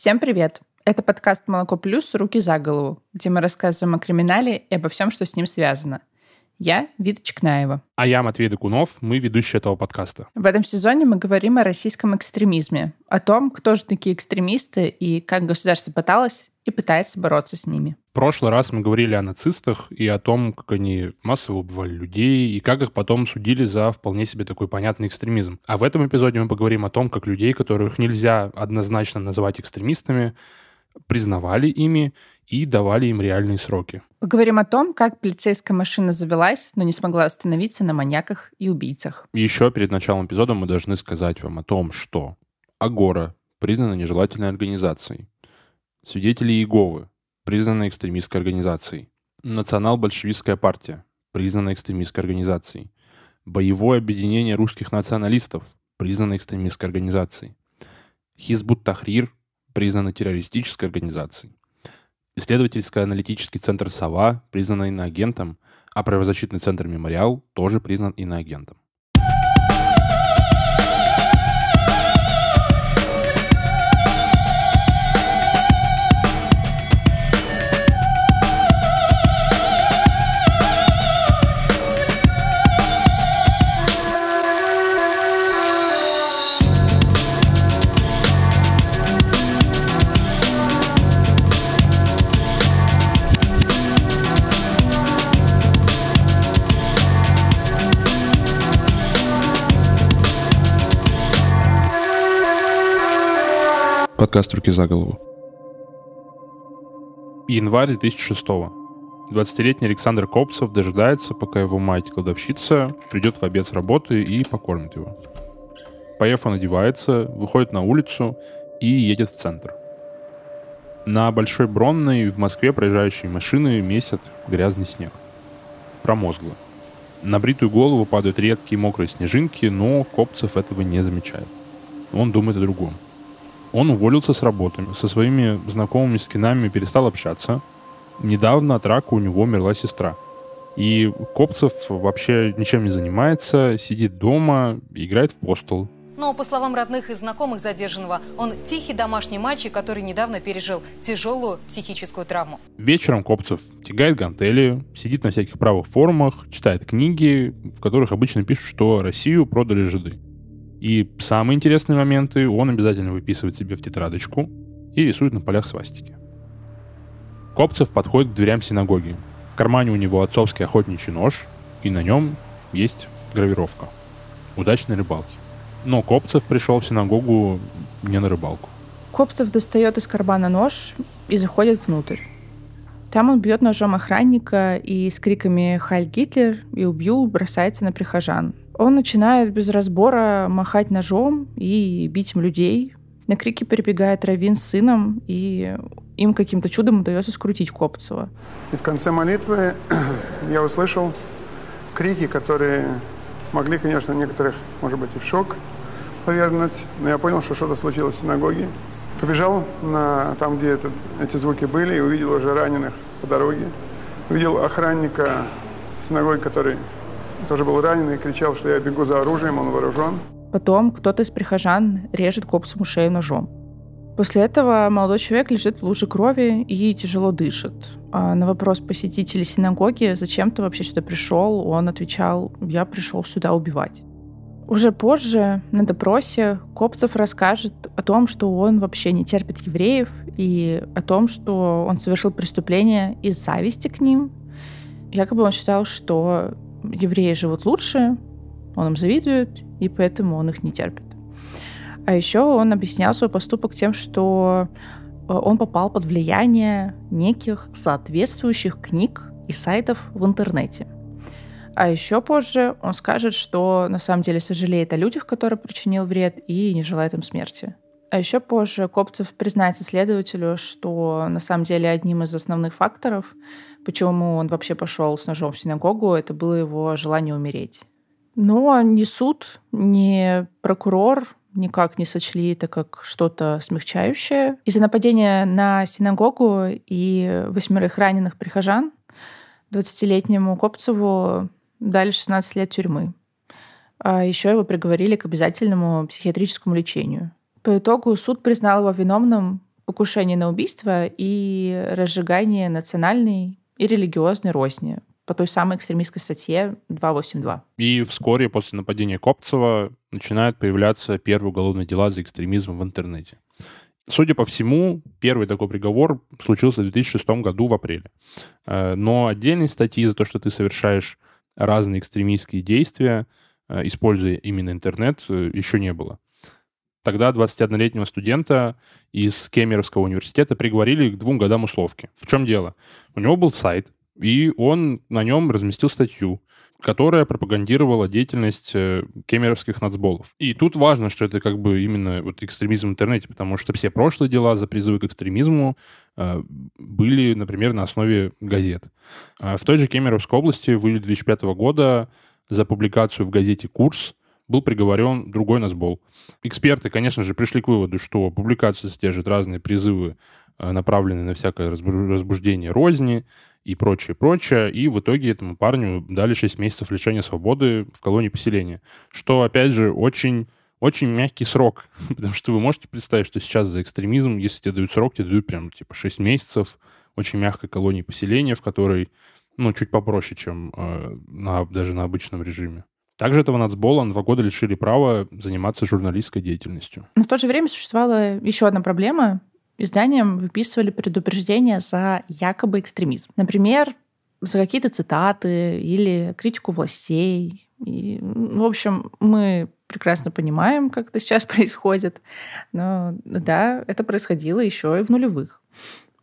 Всем привет! Это подкаст «Молоко плюс. Руки за голову», где мы рассказываем о криминале и обо всем, что с ним связано. Я Вита Чекнаева. А я Матвей Докунов, мы ведущие этого подкаста. В этом сезоне мы говорим о российском экстремизме, о том, кто же такие экстремисты и как государство пыталось и пытается бороться с ними. В прошлый раз мы говорили о нацистах и о том, как они массово убивали людей, и как их потом судили за вполне себе такой понятный экстремизм. А в этом эпизоде мы поговорим о том, как людей, которых нельзя однозначно называть экстремистами, признавали ими и давали им реальные сроки. Поговорим о том, как полицейская машина завелась, но не смогла остановиться на маньяках и убийцах. Еще перед началом эпизода мы должны сказать вам о том, что Агора признана нежелательной организацией. Свидетели Иеговы признана экстремистской организацией. Национал-большевистская партия признана экстремистской организацией. Боевое объединение русских националистов признано экстремистской организацией. Хизбут Тахрир признана террористической организацией. Исследовательско-аналитический центр «Сова» признан иноагентом, а правозащитный центр «Мемориал» тоже признан иноагентом. Подкаст «Руки за голову». Январь 2006 20-летний Александр Копцев дожидается, пока его мать-кладовщица придет в обед с работы и покормит его. Поев, он одевается, выходит на улицу и едет в центр. На Большой Бронной в Москве проезжающие машины месят грязный снег. Промозгло. На бритую голову падают редкие мокрые снежинки, но Копцев этого не замечает. Он думает о другом – он уволился с работы, со своими знакомыми скинами перестал общаться. Недавно от рака у него умерла сестра. И Копцев вообще ничем не занимается, сидит дома, играет в постол. Но, по словам родных и знакомых задержанного, он тихий домашний мальчик, который недавно пережил тяжелую психическую травму. Вечером Копцев тягает гантели, сидит на всяких правых форумах, читает книги, в которых обычно пишут, что Россию продали жиды. И самые интересные моменты он обязательно выписывает себе в тетрадочку и рисует на полях свастики. Копцев подходит к дверям синагоги. В кармане у него отцовский охотничий нож, и на нем есть гравировка. Удачной рыбалки. Но Копцев пришел в синагогу не на рыбалку. Копцев достает из кармана нож и заходит внутрь. Там он бьет ножом охранника и с криками «Хайль Гитлер» и «Убью» бросается на прихожан. Он начинает без разбора махать ножом и бить им людей. На крики прибегает Равин с сыном, и им каким-то чудом удается скрутить Копцева. И в конце молитвы я услышал крики, которые могли, конечно, некоторых, может быть, и в шок повергнуть, но я понял, что что-то случилось в синагоге. Побежал на там, где этот, эти звуки были, и увидел уже раненых по дороге. Увидел охранника синагоги, который тоже был раненый и кричал, что я бегу за оружием, он вооружен. Потом кто-то из прихожан режет Копсому шею ножом. После этого молодой человек лежит в луже крови и тяжело дышит. А на вопрос посетителей синагоги, зачем ты вообще сюда пришел, он отвечал, я пришел сюда убивать. Уже позже на допросе Копцев расскажет о том, что он вообще не терпит евреев и о том, что он совершил преступление из зависти к ним. Якобы он считал, что евреи живут лучше, он им завидует, и поэтому он их не терпит. А еще он объяснял свой поступок тем, что э, он попал под влияние неких соответствующих книг и сайтов в интернете. А еще позже он скажет, что на самом деле сожалеет о людях, которые причинил вред, и не желает им смерти. А еще позже Копцев признается следователю, что на самом деле одним из основных факторов, почему он вообще пошел с ножом в синагогу, это было его желание умереть. Но ни суд, ни прокурор никак не сочли это как что-то смягчающее. Из-за нападения на синагогу и восьмерых раненых прихожан 20-летнему Копцеву дали 16 лет тюрьмы. А еще его приговорили к обязательному психиатрическому лечению. По итогу суд признал его виновным покушение на убийство и разжигание национальной и религиозной розни по той самой экстремистской статье 282. И вскоре после нападения Копцева начинают появляться первые уголовные дела за экстремизм в интернете. Судя по всему, первый такой приговор случился в 2006 году в апреле. Э, но отдельной статьи за то, что ты совершаешь разные экстремистские действия, э, используя именно интернет, э, еще не было. Тогда 21-летнего студента из Кемеровского университета приговорили к двум годам условки. В чем дело? У него был сайт, и он на нем разместил статью, которая пропагандировала деятельность э, кемеровских нацболов. И тут важно, что это как бы именно вот экстремизм в интернете, потому что все прошлые дела за призывы к экстремизму э, были, например, на основе газет. А в той же Кемеровской области в июле 2005 года за публикацию в газете «Курс» был приговорен другой нацбол. Эксперты, конечно же, пришли к выводу, что публикация содержит разные призывы, э, направленные на всякое разбуждение розни, и прочее, прочее. И в итоге этому парню дали 6 месяцев лишения свободы в колонии поселения. Что, опять же, очень очень мягкий срок, потому что вы можете представить, что сейчас за экстремизм, если тебе дают срок, тебе дают прям типа 6 месяцев очень мягкой колонии поселения, в которой, ну, чуть попроще, чем э, на, даже на обычном режиме. Также этого нацбола на два года лишили права заниматься журналистской деятельностью. Но в то же время существовала еще одна проблема, изданиям выписывали предупреждения за якобы экстремизм. Например, за какие-то цитаты или критику властей. И, в общем, мы прекрасно понимаем, как это сейчас происходит. Но да, это происходило еще и в нулевых.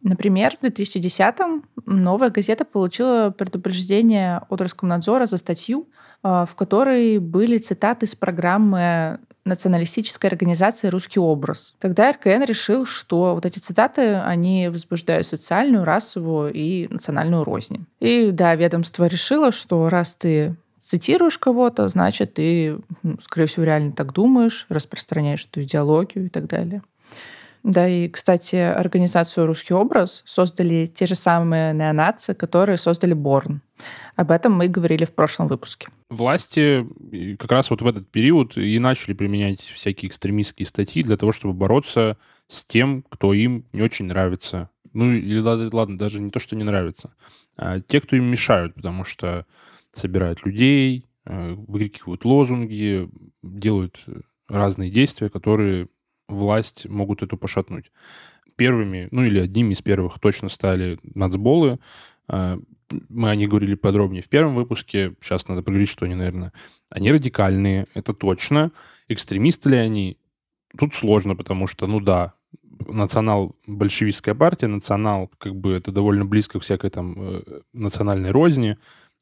Например, в 2010-м новая газета получила предупреждение от Роскомнадзора за статью, в которой были цитаты с программы националистической организации «Русский образ». Тогда РКН решил, что вот эти цитаты, они возбуждают социальную, расовую и национальную розни. И да, ведомство решило, что раз ты цитируешь кого-то, значит, ты, скорее всего, реально так думаешь, распространяешь эту идеологию и так далее. Да, и, кстати, организацию «Русский образ» создали те же самые неонации, которые создали Борн. Об этом мы говорили в прошлом выпуске. Власти как раз вот в этот период и начали применять всякие экстремистские статьи для того, чтобы бороться с тем, кто им не очень нравится. Ну, или ладно, даже не то, что не нравится, а те, кто им мешают, потому что собирают людей, э, выкрикивают лозунги, делают разные действия, которые власть могут эту пошатнуть. Первыми, ну или одними из первых точно стали нацболы. А, мы о них говорили подробнее в первом выпуске. Сейчас надо поговорить, что они, наверное, они радикальные, это точно. Экстремисты ли они? Тут сложно, потому что, ну да, национал-большевистская партия, национал, как бы это довольно близко к всякой там э, национальной розни,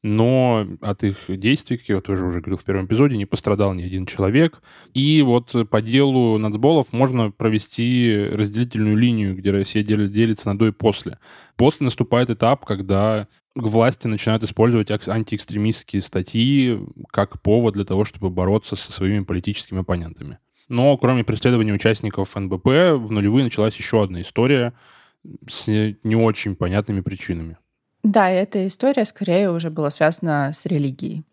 но от их действий, как я тоже уже говорил в первом эпизоде, не пострадал ни один человек. И вот по делу нацболов можно провести разделительную линию, где Россия делится на до и после. После наступает этап, когда к власти начинают использовать антиэкстремистские статьи как повод для того, чтобы бороться со своими политическими оппонентами. Но кроме преследования участников НБП, в нулевые началась еще одна история с не очень понятными причинами. Да, эта история скорее уже была связана с религией.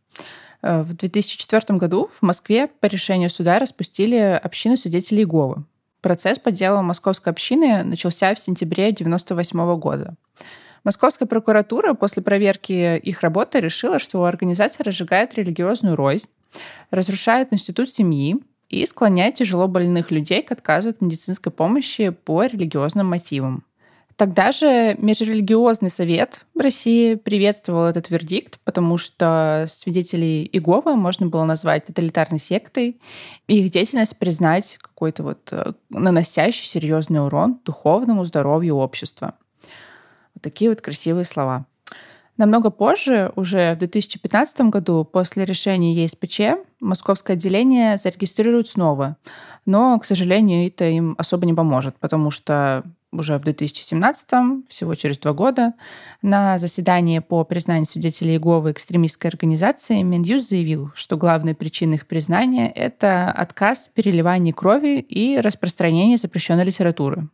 Э, в 2004 году в Москве по решению суда распустили общину свидетелей Иеговы. Процесс по делу московской общины начался в сентябре 1998 года. Московская прокуратура после проверки их работы решила, что организация разжигает религиозную рознь, разрушает институт семьи и склоняет тяжело больных людей к отказу от медицинской помощи по религиозным мотивам. Тогда же Межрелигиозный совет в России приветствовал этот вердикт, потому что свидетелей Иеговы можно было назвать тоталитарной сектой, и их деятельность признать какой-то вот э, наносящий серьезный урон духовному здоровью общества. Вот такие вот красивые слова. Намного позже, уже в 2015 году, после решения ЕСПЧ, московское отделение зарегистрируют снова. Но, к сожалению, это им особо не поможет, потому что уже в 2017, всего через два года, на заседании по признанию свидетелей Иеговы экстремистской организации Минюст заявил, что главной причиной их признания — это отказ в переливании крови и распространение запрещенной литературы.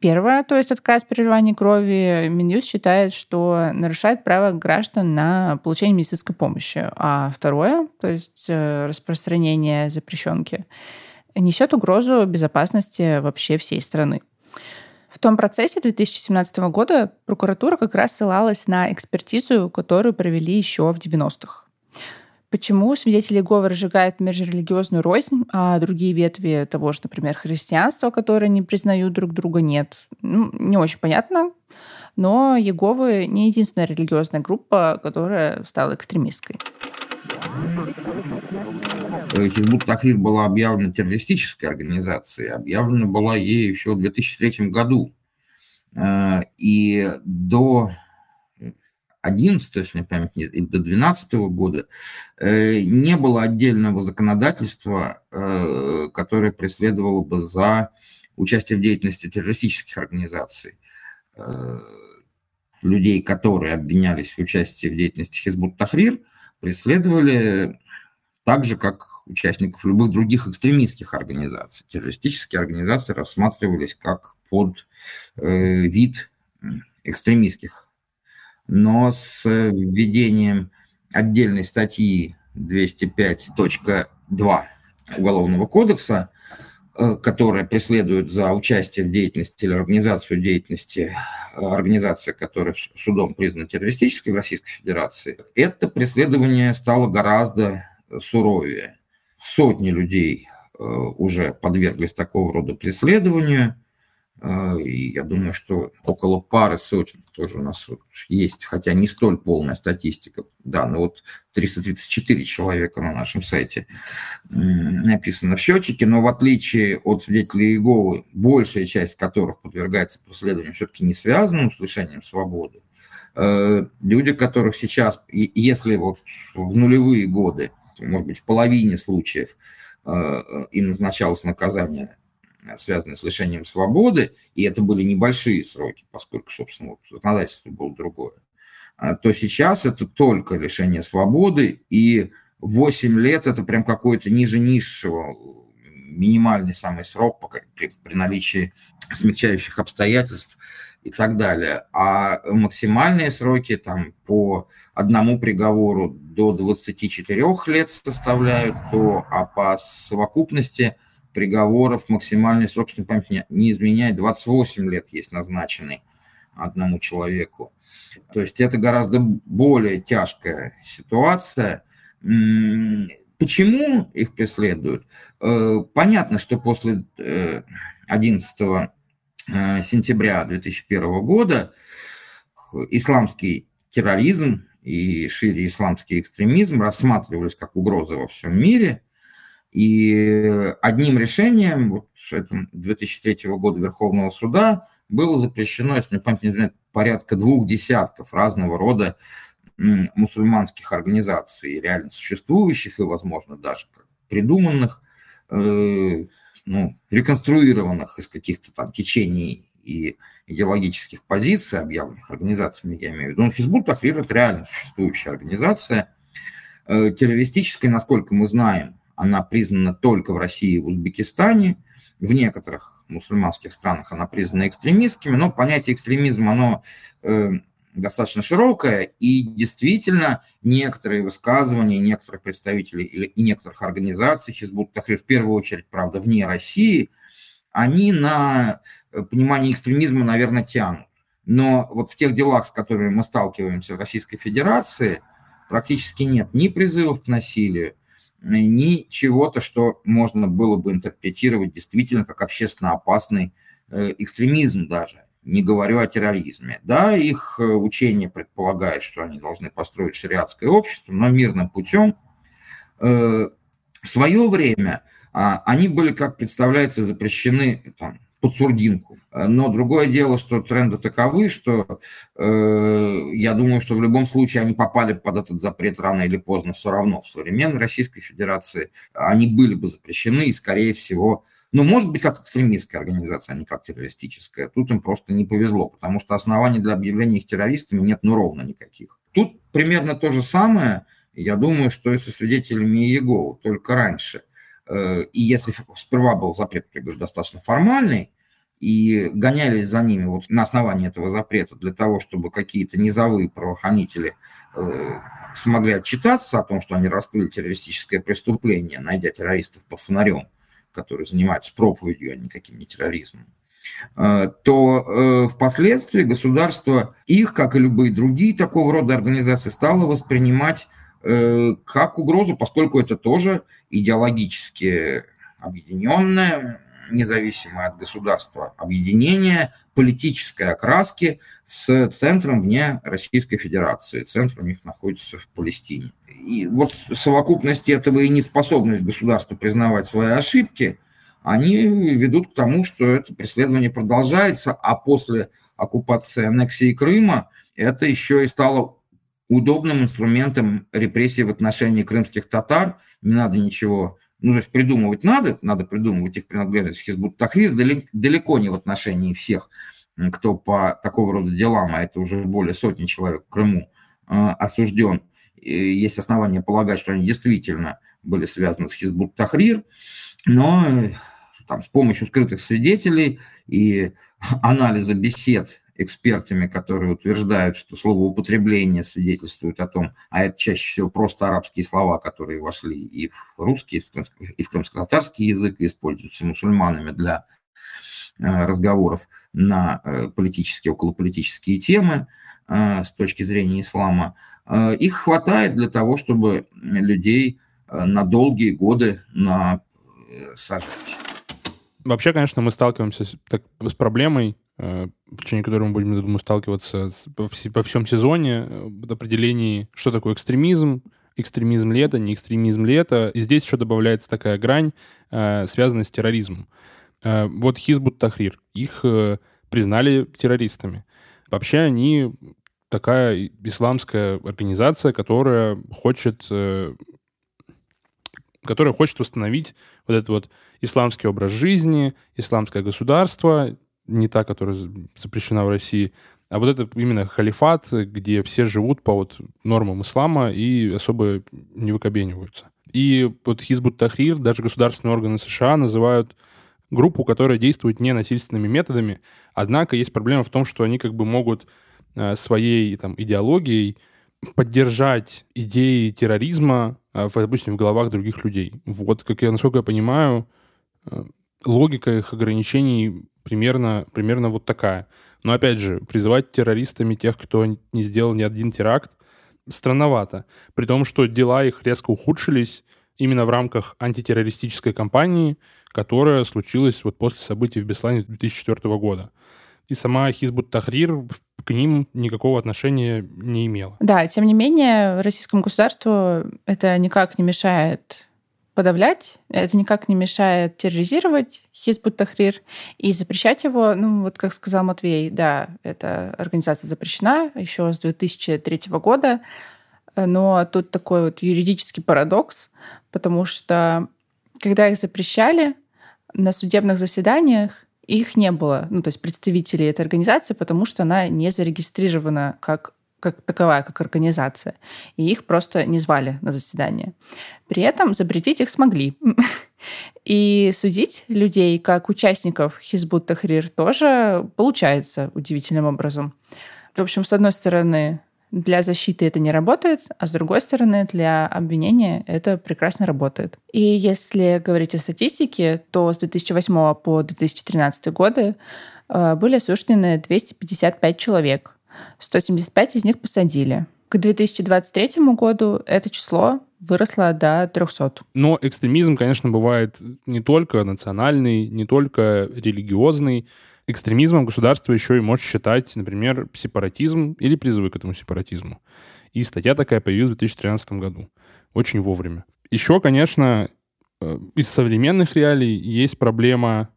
Первое, то есть отказ в переливании крови, Минюст считает, что нарушает право граждан на получение медицинской помощи. А второе, то есть э, распространение запрещенки, несет угрозу безопасности вообще всей страны. В том процессе 2017 года прокуратура как раз ссылалась на экспертизу, которую провели еще в 90-х. Почему свидетели Иеговы разжигают межрелигиозную рознь, а другие ветви того же, например, христианства, которые не признают друг друга, нет? Ну, не очень понятно. Но Иеговы не единственная религиозная группа, которая стала экстремистской. Хизбут Тахрир была объявлена террористической организацией. Объявлена была ей еще в 2003 году. Э, и до 11, если мне память и до 12 года э, не было отдельного законодательства, э, которое преследовало бы за участие в деятельности террористических организаций. Людей, которые обвинялись в участии в деятельности Хизбут Тахрир, преследовали так же, как участников любых других экстремистских организаций. Террористические организации рассматривались как под э, вид экстремистских. Но с введением отдельной статьи 205.2 Уголовного кодекса, э, которая преследует за участие в деятельности или организацию деятельности э, организации, которая судом признана террористической в Российской Федерации, это преследование стало гораздо суровее. Сотни людей э, уже подверглись такого рода преследованию. Э, и я думаю, что около пары сотен тоже у нас вот есть, хотя не столь полная статистика. Да, но вот 334 человека на нашем сайте написано в счетчике, но в отличие от свидетелей Иеговы, большая часть которых подвергается преследованию все-таки не связанным с лишением свободы, э, люди, которых сейчас, если вот в нулевые годы может быть, в половине случаев э, им назначалось наказание, связанное с лишением свободы, и это были небольшие сроки, поскольку, собственно, вот законодательство было другое, то сейчас это только лишение свободы, и 8 лет это прям какой-то ниже низшего, минимальный самый срок при, при наличии смягчающих обстоятельств и так далее. А максимальные сроки там по одному приговору до 24 лет составляют, то, а по совокупности приговоров максимальный срок, если память не, изменяет, 28 лет есть назначенный одному человеку. То есть это гораздо более тяжкая ситуация. Почему их преследуют? Э, понятно, что после 11 э, э, сентября 2001 года исламский терроризм и шире исламский экстремизм рассматривались как угроза во всем мире. И одним решением вот, 2003 года Верховного суда было запрещено, если мне память не изменяет, порядка двух десятков разного рода мусульманских организаций, реально существующих и, возможно, даже придуманных, э, ну, реконструированных из каких-то там течений и идеологических позиций, объявленных организациями, я имею в виду. Но Хизбут Тахрир – это реально существующая организация. Э, террористическая, насколько мы знаем, она признана только в России и Узбекистане. В некоторых мусульманских странах она признана экстремистскими, но понятие экстремизма, оно э, достаточно широкое, и действительно некоторые высказывания некоторых представителей или, и некоторых организаций Хизбут Тахрир, в первую очередь, правда, вне России – они на э, понимание экстремизма, наверное, тянут. Но вот в тех делах, с которыми мы сталкиваемся в Российской Федерации, практически нет ни призывов к насилию, ни чего-то, что можно было бы интерпретировать действительно как общественно опасный э, экстремизм даже. Не говорю о терроризме. Да, их э, учение предполагает, что они должны построить шариатское общество, но мирным путем. В свое время а они были, как представляется, запрещены там, под сурдинку. Но другое дело, что тренды таковы, что э, я думаю, что в любом случае они попали под этот запрет рано или поздно все равно. В современной Российской Федерации они были бы запрещены и, скорее всего, ну, может быть, как экстремистская организация, а не как террористическая. Тут им просто не повезло, потому что оснований для объявления их террористами нет ну ровно никаких. Тут примерно то же самое, я думаю, что и со свидетелями Иеговы, только раньше – и если сперва был запрет, я говорю, достаточно формальный, и гонялись за ними вот на основании этого запрета для того, чтобы какие-то низовые правоохранители э, смогли отчитаться о том, что они раскрыли террористическое преступление, найдя террористов под фонарем, которые занимаются проповедью, а не терроризмом, то впоследствии государство их, как и любые другие такого рода организации, стало воспринимать как угрозу, поскольку это тоже идеологически объединенное, независимое от государства объединение политической окраски с центром вне Российской Федерации. Центр у них находится в Палестине. И вот совокупность этого и неспособность государства признавать свои ошибки, они ведут к тому, что это преследование продолжается, а после оккупации аннексии Крыма это еще и стало удобным инструментом репрессий в отношении крымских татар. Не надо ничего ну, то есть придумывать надо, надо придумывать их принадлежность Хизбут Тахрир далеко не в отношении всех, кто по такого рода делам, а это уже более сотни человек в Крыму, а, осужден. И есть основания полагать, что они действительно были связаны с Хизбут Тахрир, но там, с помощью скрытых свидетелей и анализа бесед экспертами, которые утверждают, что слово употребление свидетельствует о том, а это чаще всего просто арабские слова, которые вошли и в русский, и в крымско-татарский язык, и используются мусульманами для э, разговоров на э, политические, околополитические темы э, с точки зрения ислама. Их хватает для того, чтобы людей на долгие годы насажать. Вообще, конечно, мы сталкиваемся так, с проблемой в течение которого мы будем, я думаю, сталкиваться по, всем сезоне, э, в определении, что такое экстремизм, экстремизм ли это, не экстремизм ли это. И здесь еще добавляется такая грань, э, связанная с терроризмом. Э, вот Хизбут Тахрир, их э, признали террористами. Вообще они такая исламская организация, которая хочет, э, которая хочет восстановить вот этот вот исламский образ жизни, исламское государство, не та, которая запрещена в России, а вот это именно халифат, где все живут по вот нормам ислама и особо не выкобениваются. И вот Хизбут Тахрир, даже государственные органы США называют группу, которая действует не насильственными методами, однако есть проблема в том, что они как бы могут э, своей там, идеологией поддержать идеи терроризма, э, в, допустим, в головах других людей. Вот, как я, насколько я понимаю, э, логика их ограничений примерно, примерно вот такая. Но опять же, призывать террористами тех, кто не сделал ни один теракт, странновато. При том, что дела их резко ухудшились именно в рамках антитеррористической кампании, которая случилась вот после событий в Беслане 2004 года. И сама Хизбут Тахрир к ним никакого отношения не имела. Да, тем не менее, российскому государству это никак не мешает подавлять, это никак не мешает терроризировать Хизбут Тахрир и запрещать его. Ну, вот как сказал Матвей, да, эта организация запрещена еще с 2003 года, но тут такой вот юридический парадокс, потому что когда их запрещали, на судебных заседаниях их не было, ну, то есть представителей этой организации, потому что она не зарегистрирована как как таковая, как организация. И их просто не звали на заседание. При этом запретить их смогли. И судить людей как участников Хизбут Тахрир тоже получается удивительным образом. В общем, с одной стороны, для защиты это не работает, а с другой стороны, для обвинения это прекрасно работает. И если говорить о статистике, то с 2008 по 2013 годы э, были осуждены 255 человек – 175 из них посадили. К 2023 году это число выросло до 300. Но экстремизм, конечно, бывает не только национальный, не только религиозный. Экстремизмом государство еще и может считать, например, сепаратизм или призывы к этому сепаратизму. И статья такая появилась в 2013 году. Очень вовремя. Еще, конечно, э, из современных реалий есть проблема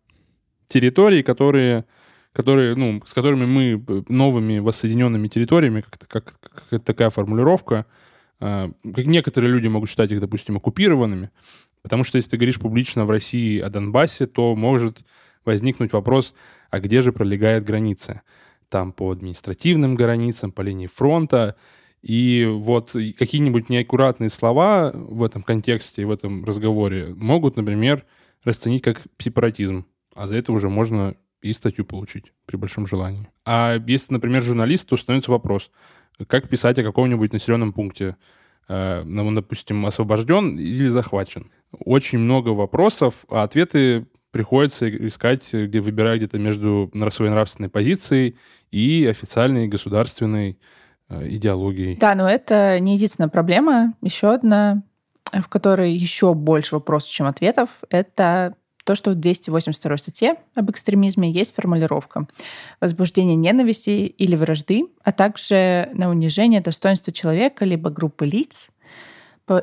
территорий, которые которые, ну, с которыми мы э, новыми воссоединенными территориями, как, как, как такая формулировка, э, как некоторые люди могут считать их, допустим, оккупированными, потому что если ты говоришь публично в России о Донбассе, то может возникнуть вопрос, а где же пролегает граница? Там по административным границам, по линии фронта, и вот какие-нибудь неаккуратные слова в этом контексте, в этом разговоре могут, например, расценить как сепаратизм. А за это уже можно и статью получить при большом желании. А если, например, журналист, то становится вопрос, как писать о каком-нибудь населенном пункте, э, ну, допустим, освобожден или захвачен. Очень много вопросов, а ответы приходится искать, где выбирать где-то между своей нравственной позицией и официальной государственной э, идеологией. Да, но это не единственная проблема. Еще одна, в которой еще больше вопросов, чем ответов, это то, что в 282 статье об экстремизме есть формулировка возбуждение ненависти или вражды, а также на унижение достоинства человека либо группы лиц.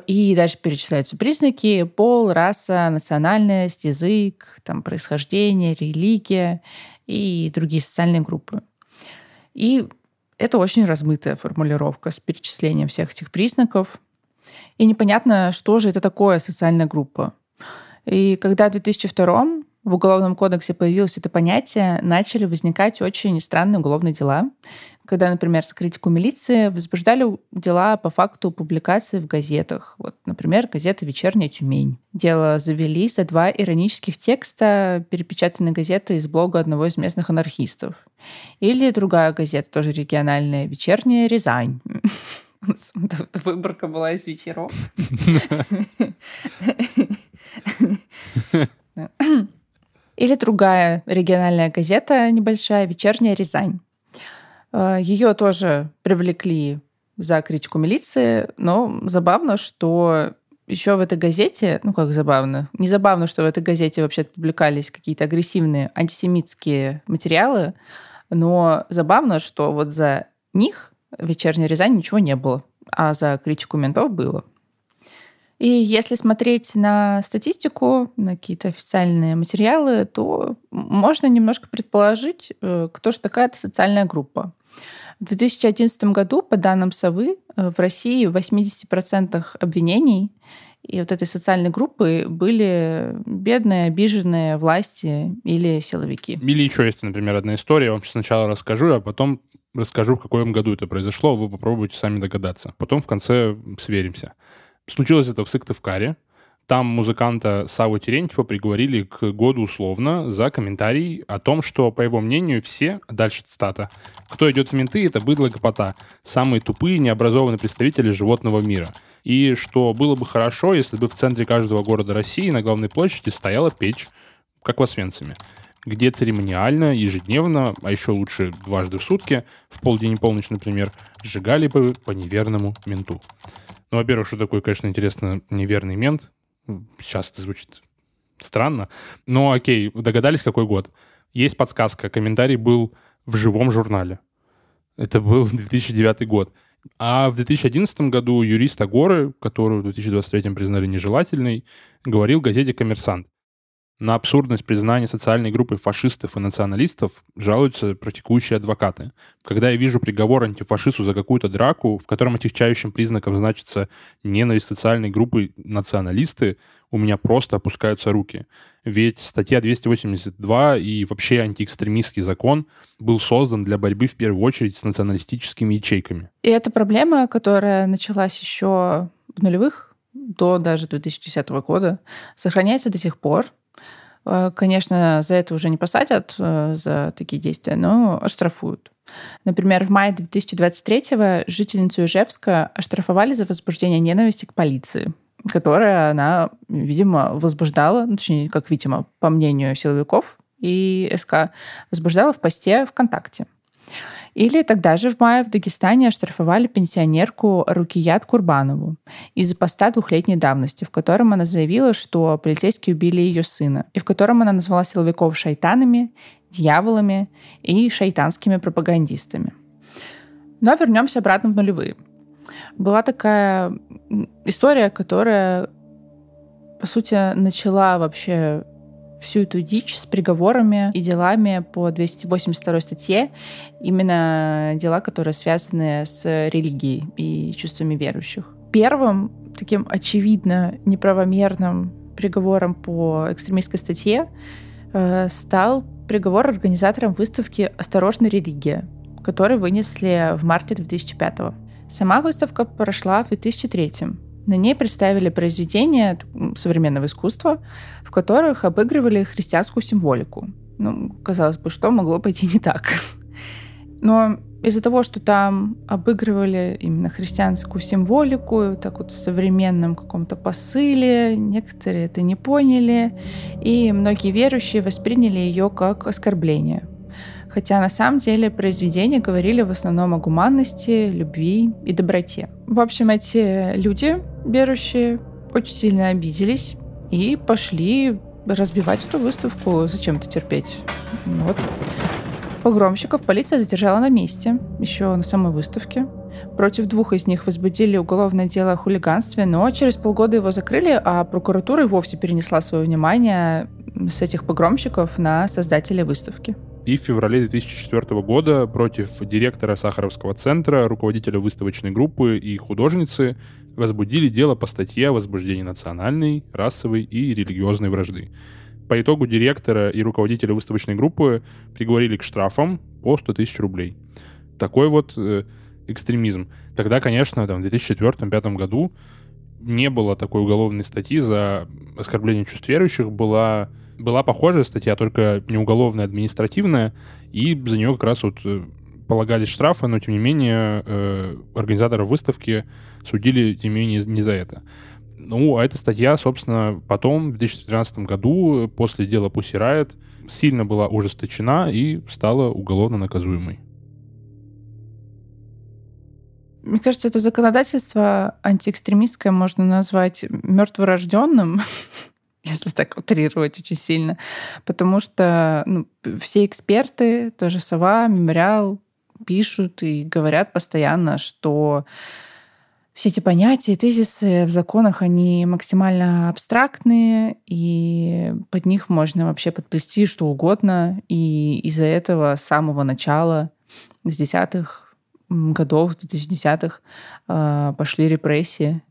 И дальше перечисляются признаки пол, раса, национальность, язык, там, происхождение, религия и другие социальные группы. И это очень размытая формулировка с перечислением всех этих признаков. И непонятно, что же это такое социальная группа. И когда в 2002 в Уголовном кодексе появилось это понятие, начали возникать очень странные уголовные дела, когда, например, за критику милиции возбуждали дела по факту публикации в газетах. Вот, например, газета «Вечерняя Тюмень». Дело завели за два иронических текста перепечатанной газеты из блога одного из местных анархистов. Или другая газета, тоже региональная, «Вечерняя Рязань». Выборка была из вечеров. Или другая региональная газета небольшая «Вечерняя Рязань». Э, Ее тоже привлекли за критику милиции, но забавно, что еще в этой газете, ну как забавно, не забавно, что в этой газете вообще публикались какие-то агрессивные антисемитские материалы, но забавно, что вот за них в «Вечерней Рязани» ничего не было, а за критику ментов было. И если смотреть на статистику, на какие-то официальные материалы, то можно немножко предположить, э, кто же такая-то социальная группа. В 2011 году, по данным Совы, э, в России в 80% обвинений и вот этой социальной группы были бедные, обиженные власти или силовики. Или еще есть, например, одна история. Я вам сначала расскажу, а потом расскажу, в каком году это произошло. Вы попробуйте сами догадаться. Потом в конце сверимся. Случилось это в Сыктывкаре. Там музыканта Саву Терентьева приговорили к году условно за комментарий о том, что, по его мнению, все, дальше цитата, «кто идет в менты, это быдло гопота, самые тупые, необразованные представители животного мира». И что было бы хорошо, если бы в центре каждого города России на главной площади стояла печь, как в Освенциме где церемониально, ежедневно, а еще лучше дважды в сутки, в полдень и полночь, например, сжигали бы по неверному менту. Ну, во-первых, что такое, конечно, интересно, неверный мент. Сейчас это звучит странно. Но окей, догадались, какой год. Есть подсказка. Комментарий был в живом журнале. Это был 2009 год. А в 2011 году юрист Агоры, которую в 2023 признали нежелательной, говорил газете «Коммерсант». На абсурдность признания социальной группы фашистов и националистов жалуются практикующие адвокаты. Когда я вижу приговор антифашисту за какую-то драку, в котором отягчающим признаком значится ненависть социальной группы националисты, у меня просто опускаются руки. Ведь статья 282 и вообще антиэкстремистский закон был создан для борьбы в первую очередь с националистическими ячейками. И это проблема, которая началась еще в нулевых, до даже 2010 года, сохраняется до сих пор. Э, конечно, за это уже не посадят, э, за такие действия, но оштрафуют. Например, в мае 2023-го жительницу Ижевска оштрафовали за возбуждение ненависти к полиции, которая она, видимо, возбуждала, ну, точнее, как видимо, по мнению силовиков и СК, возбуждала в посте ВКонтакте. Или тогда же в мае в Дагестане оштрафовали пенсионерку Рукият Курбанову из-за поста двухлетней давности, в котором она заявила, что полицейские убили ее сына, и в котором она назвала силовиков шайтанами, дьяволами и шайтанскими пропагандистами. Но вернемся обратно в нулевые. Была такая история, которая, по сути, начала вообще всю эту дичь с приговорами и делами по 282 статье, именно дела, которые связаны с религией и чувствами верующих. Первым таким очевидно неправомерным приговором по экстремистской статье э, стал приговор организаторам выставки «Осторожно, религия», который вынесли в марте 2005 -го. Сама выставка прошла в 2003 на ней представили произведения современного искусства, в которых обыгрывали христианскую символику. Ну, казалось бы, что могло пойти не так. Но из-за того, что там обыгрывали именно христианскую символику, так вот в современном каком-то посыле, некоторые это не поняли, и многие верующие восприняли ее как оскорбление. Хотя на самом деле произведения говорили в основном о гуманности, любви и доброте. В общем, эти люди, верующие, очень сильно обиделись и пошли разбивать эту выставку. Зачем-то терпеть. Вот. Погромщиков полиция задержала на месте, еще на самой выставке. Против двух из них возбудили уголовное дело о хулиганстве, но через полгода его закрыли, а прокуратура и вовсе перенесла свое внимание с этих погромщиков на создателей выставки. И в феврале 2004 года против директора Сахаровского центра, руководителя выставочной группы и художницы возбудили дело по статье о возбуждении национальной, расовой и религиозной вражды. По итогу директора и руководителя выставочной группы приговорили к штрафам по 100 тысяч рублей. Такой вот э, экстремизм. Тогда, конечно, там, в 2004-2005 году не было такой уголовной статьи за оскорбление чувств верующих, была, была похожая статья, только не уголовная, административная, и за нее как раз вот э, полагались штрафы, но тем не менее э, организаторов выставки судили, тем не менее, не за это. Ну, а эта статья, собственно, потом, в 2013 году, после дела Pussy Riot, сильно была ужесточена и стала уголовно наказуемой. Мне кажется, это законодательство антиэкстремистское можно назвать мертворожденным, если так утрировать очень сильно, потому что ну, все эксперты, тоже Сова, Мемориал, пишут и говорят постоянно, что все эти понятия, тезисы в законах, они максимально абстрактные, и под них можно вообще подплести что угодно. И из-за этого с самого начала, с десятых годов, 2010-х, а, пошли репрессии.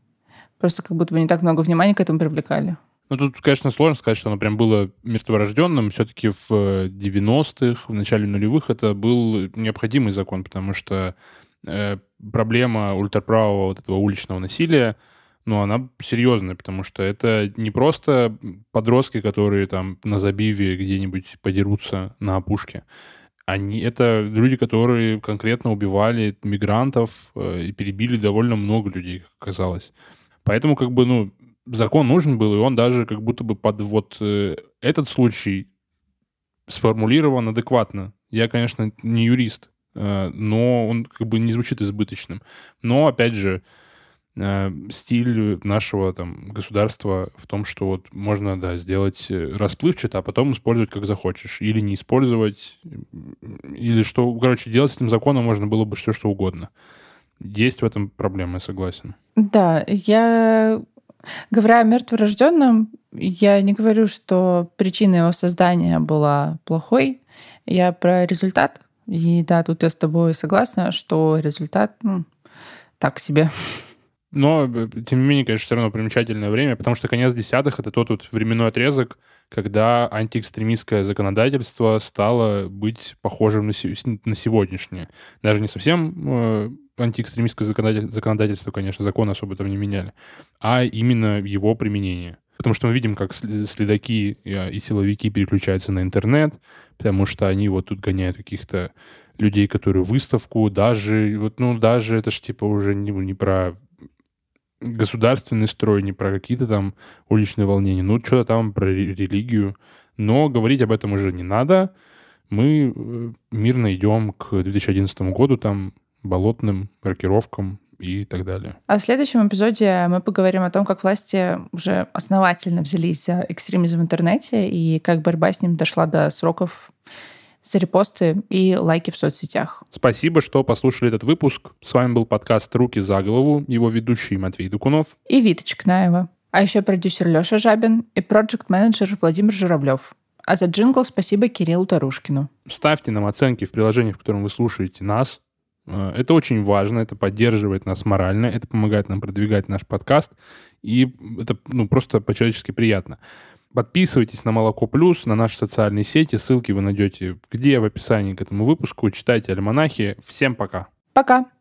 Просто как будто бы не так много внимания к этому привлекали. Ну, тут, конечно, сложно сказать, что оно прям было мертворожденным. Все-таки в 90-х, в начале нулевых это был необходимый закон, потому что э, проблема ультраправого вот этого уличного насилия, ну, она серьезная, потому что это не просто подростки, которые там на забиве где-нибудь подерутся на опушке. Они, это люди, которые конкретно убивали мигрантов э, и перебили довольно много людей, как оказалось. Поэтому, как бы, ну, закон нужен был, и он даже как будто бы под вот э, этот случай сформулирован адекватно. Я, конечно, не юрист, Э, но он как бы не звучит избыточным. Но, опять же, э, стиль нашего там государства в том, что вот можно, да, сделать расплывчато, а потом использовать как захочешь. Или не использовать, или что... Короче, делать с этим законом можно было бы все, что угодно. Есть в этом проблема, согласен. Да, я... Говоря о мертворожденном, я не говорю, что причина его создания была плохой. Я про результат, и да, тут я с тобой согласна, что результат ну, так себе. Но, э, тем не менее, конечно, все равно примечательное время, потому что конец десятых — это тот вот временной отрезок, когда антиэкстремистское законодательство стало быть похожим на, на сегодняшнее. Даже не совсем э, антиэкстремистское законодательство, конечно, закон особо там не меняли, а именно его применение. Потому что мы видим, как следаки и силовики переключаются на интернет, потому что они вот тут гоняют каких-то людей, которые выставку, даже, вот, ну, даже это ж типа уже не, не про государственный строй, не про какие-то там уличные волнения, ну, что-то там про религию. Но говорить об этом уже не надо. Мы э, мирно идем к 2011 году, там, болотным рокировкам, и так далее. А в следующем эпизоде мы поговорим о том, как власти уже основательно взялись за экстремизм в интернете и как борьба с ним дошла до сроков за репосты и лайки в соцсетях. Спасибо, что послушали этот выпуск. С вами был подкаст «Руки за голову», его ведущий Матвей Дукунов и Вита Чекнаева. А еще продюсер Леша Жабин и проект-менеджер Владимир Журавлев. А за джингл спасибо Кириллу Тарушкину. Ставьте нам оценки в приложении, в котором вы слушаете нас. Э, это очень важно, это поддерживает нас морально, это помогает нам продвигать наш подкаст, и это ну, просто по-человечески приятно. Подписывайтесь на Молоко Плюс, на наши социальные сети, ссылки вы найдете где в описании к этому выпуску. Читайте альманахи. Всем пока. Пока.